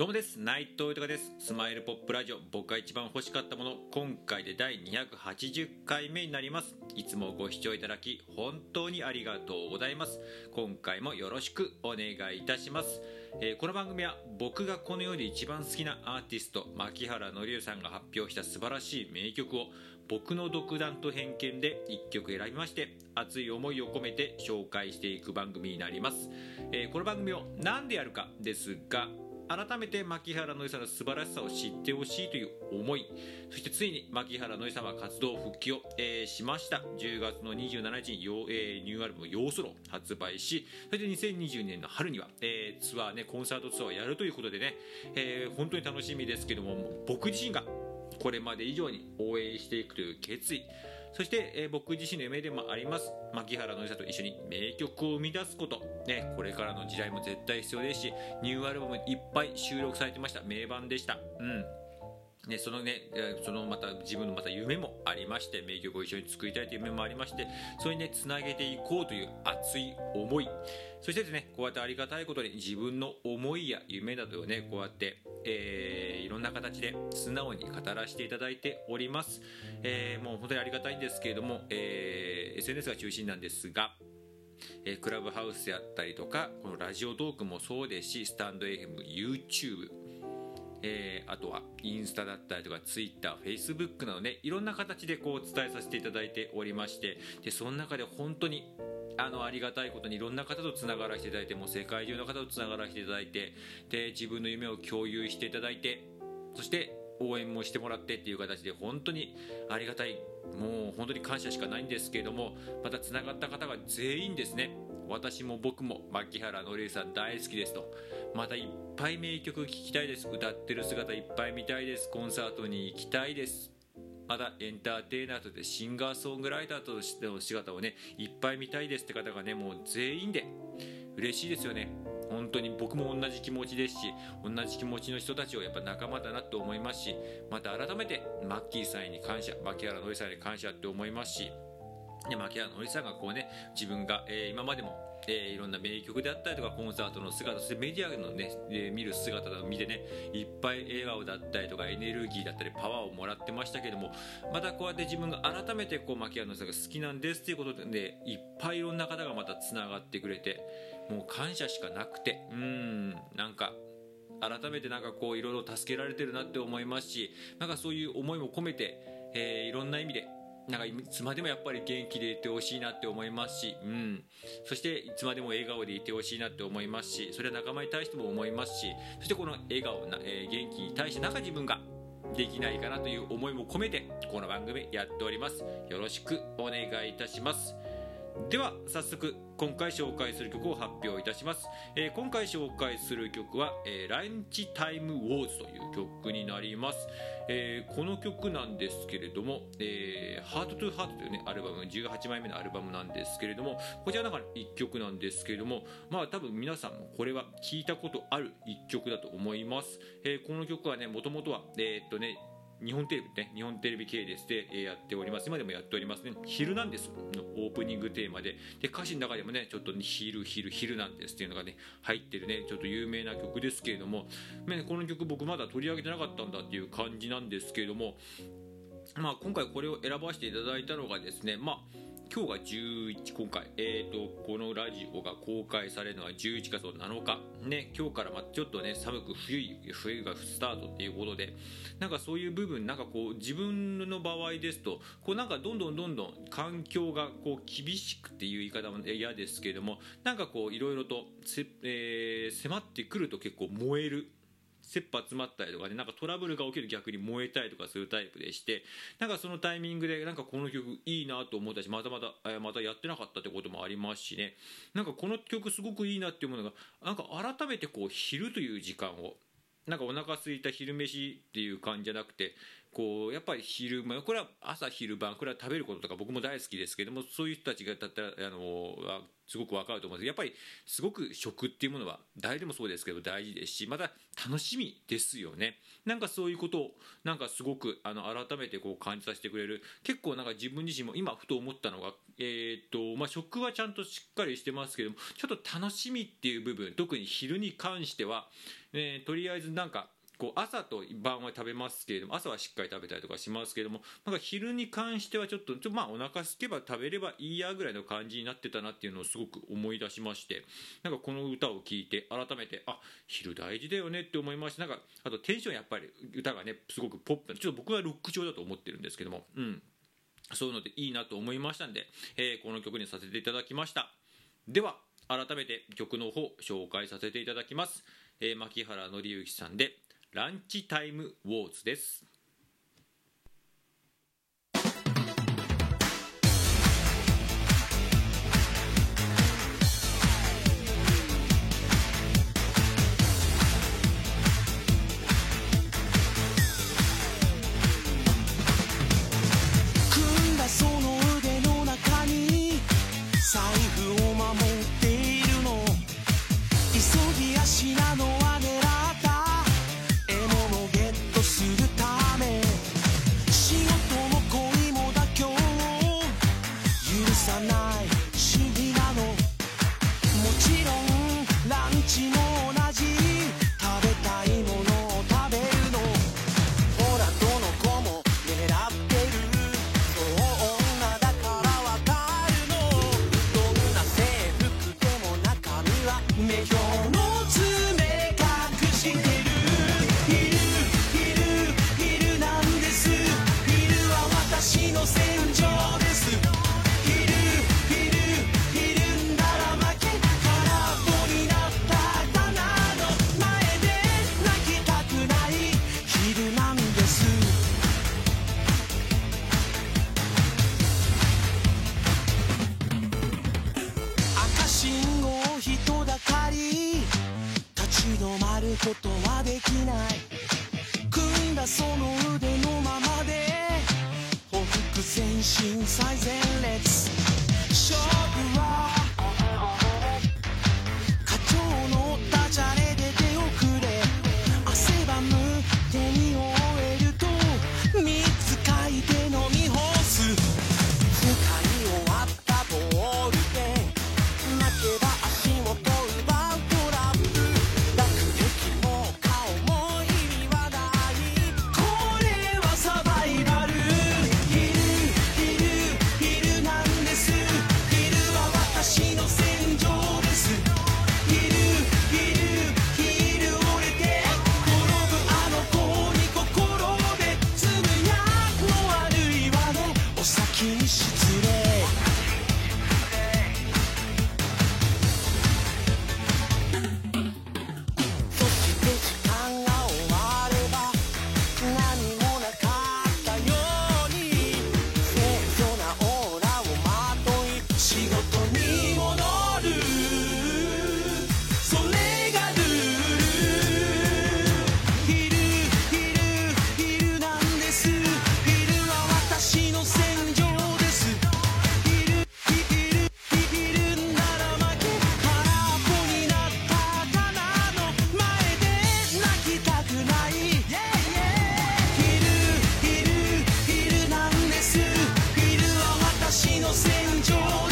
どうもです。内藤豊です。スマイルポップラジオ。僕が一番欲しかったもの。今回で第280回目になります。いつもご視聴いただき本当にありがとうございます。今回もよろしくお願いいたします。えー、この番組は僕がこの世で一番好きなアーティスト牧原紀之さんが発表した素晴らしい名曲を僕の独断と偏見で1曲選びまして熱い思いを込めて紹介していく番組になります、えー、この番組を何でやるかですが改めて牧原のりさんの素晴らしさを知ってほしいという思いそしてついに牧原のりさんは活動復帰を、えー、しました。10月の27日に、えー、ニューアルバム「ヨーソロ」発売しそして2020年の春には、えー、ツアーねコンサートツアーをやるということでね、えー、本当に楽しみですけども僕自身がこれまで以上に応援していくという決意そして、えー、僕自身の夢でもあります。牧原のりさと一緒に名曲を生み出すこと、ね、これからの時代も絶対必要ですしニューアルバムいっぱい収録されてました。名盤でした。うん。ね、そのね、そのまた自分のまた夢もありまして、名曲を一緒に作りたいという夢もありまして、それにね、つなげていこうという熱い思い。そしてですね、こうやってありがたいことに自分の思いや夢などをね、こうやって、えー、いろんな形で素直に語らせていただいております。えー、もう本当にありがたいんですけれども、えー、SNS が中心なんですが、えー、クラブハウスやったりとか、このラジオトークもそうですし、スタンド FM、YouTube、えー、あとはインスタだったりとかツイッター、フェイスブックなどねいろんな形でこう伝えさせていただいておりましてでその中で本当にあのありがたいことにいろんな方とつながらせていただいてもう世界中の方とつながらせていただいてで自分の夢を共有していただいてそして応援もしてもらってっていう形で本当にありがたいもう本当に感謝しかないんですけれどもまたつながった方が全員ですね私も僕も牧原のりさん大好きですと。またいっぱい名曲聴きたいです。歌ってる姿いっぱい見たいです。コンサートに行きたいです。またエンターテイナーとしてシンガーソングライターとしての姿をねいっぱい見たいです。って方がねもう全員で。嬉しいですよね。本当に僕も同じ気持ちですし同じ気持ちの人たちをやっぱ仲間だなと思いますしまた改めてマッキーさんに感謝牧原のりさんに感謝って思いますしで牧原のりさんがこうね自分が、えー、今までもえー、いろんな名曲であったりとかコンサートの姿そしてメディアのね、えー、見る姿を見てねいっぱい笑顔だったりとかエネルギーだったりパワーをもらってましたけどもまたこうやって自分が改めてこう牧原のさんが好きなんですっていうことでねいっぱいいろんな方がまたつながってくれてもう感謝しかなくてうんなんか改めてなんかこういろいろ助けられてるなって思いますしなんかそういう思いも込めて、えー、いろんな意味でなんかいつまでもやっぱり元気でいてほしいなって思いますし、うん、そしていつまでも笑顔でいてほしいなって思いますしそれは仲間に対しても思いますしそしてこの笑顔な、えー、元気に対してなんか自分ができないかなという思いも込めてこの番組やっております。よろしくお願いいたします。では早速今回紹介する曲を発表いたします、えー、今回紹介する曲は、えー、ランチタイムウォーズという曲になります、えー、この曲なんですけれども、えー、ハートトゥーハートというねアルバム18枚目のアルバムなんですけれどもこちらの中の1曲なんですけれどもまあ多分皆さんもこれは聞いたことある1曲だと思います、えこの曲はねもともとはえっとね日本テレビね、日本テレビ系列でやっております。今でもやっておりますね。昼なんです。のオープニングテーマで、で、歌詞の中でもね、ちょっとヒル、ヒル、ヒルなんです。っていうのがね、入ってるね、ちょっと有名な曲ですけれども、ね、この曲僕まだ取り上げてなかったんだっていう感じなんですけれども、まあ今回これを選ばせていただいたのがですね、まあ、今日が11今回、えーと、このラジオが公開されるのは11月の7日、ね、今日からまちょっとね寒く冬冬がスタートっていうことで。なんかそういう部分なんかこう自分の場合ですとこうなんかどんどんどんどん環境がこう厳しくっていう言い方も嫌ですけれどもなんかこういろいろとせ、えー、迫ってくると結構燃える。切羽詰まったりとかねなんかトラブルが起きる逆に燃えたりとかするタイプでしてなんかそのタイミングでなんかこの曲いいなと思ったしまたまた、えまたやってなかったってこともありますしね。なんかこの曲すごくいいなっていうものがなんか改めてこう昼という時間をなんかお腹空いた昼飯っていう感じじゃなくてこうやっぱり昼間これは朝昼晩これは食べることとか僕も大好きですけどもそういう人たちがだったらあのすごく分かると思うんです。やっぱりすごく食っていうものは誰でもそうですけど大事ですしまた楽しみですよね。なんかそういうことをなんかすごくあの改めてこう感じさせてくれる。結構なんか自分自身も今ふと思ったのが、えーとまあ、食はちゃんとしっかりしてますけどもちょっと楽しみっていう部分特に昼に関しては、えー、とりあえずなんかこう朝と晩は食べますけれども朝はしっかり食べたりとかしますけれどもなんか昼に関してはちょっとちょまあお腹すけば食べればいいやぐらいの感じになってたなっていうのをすごく思い出しましてなんかこの歌を聴いて改めてあ昼大事だよねって思いましてなんかあとテンションやっぱり歌がねすごくポップちょっと僕はロック調だと思ってるんですけどもうん。そういうのでいいなと思いましたんで、えー、この曲にさせていただきました。では改めて曲の方紹介させていただきます、えー、牧原紀之さんでランチタイムウォーズです。財布を守っているの。急ぎ足なの。その腕のままで。報復前進最前列勝負は民族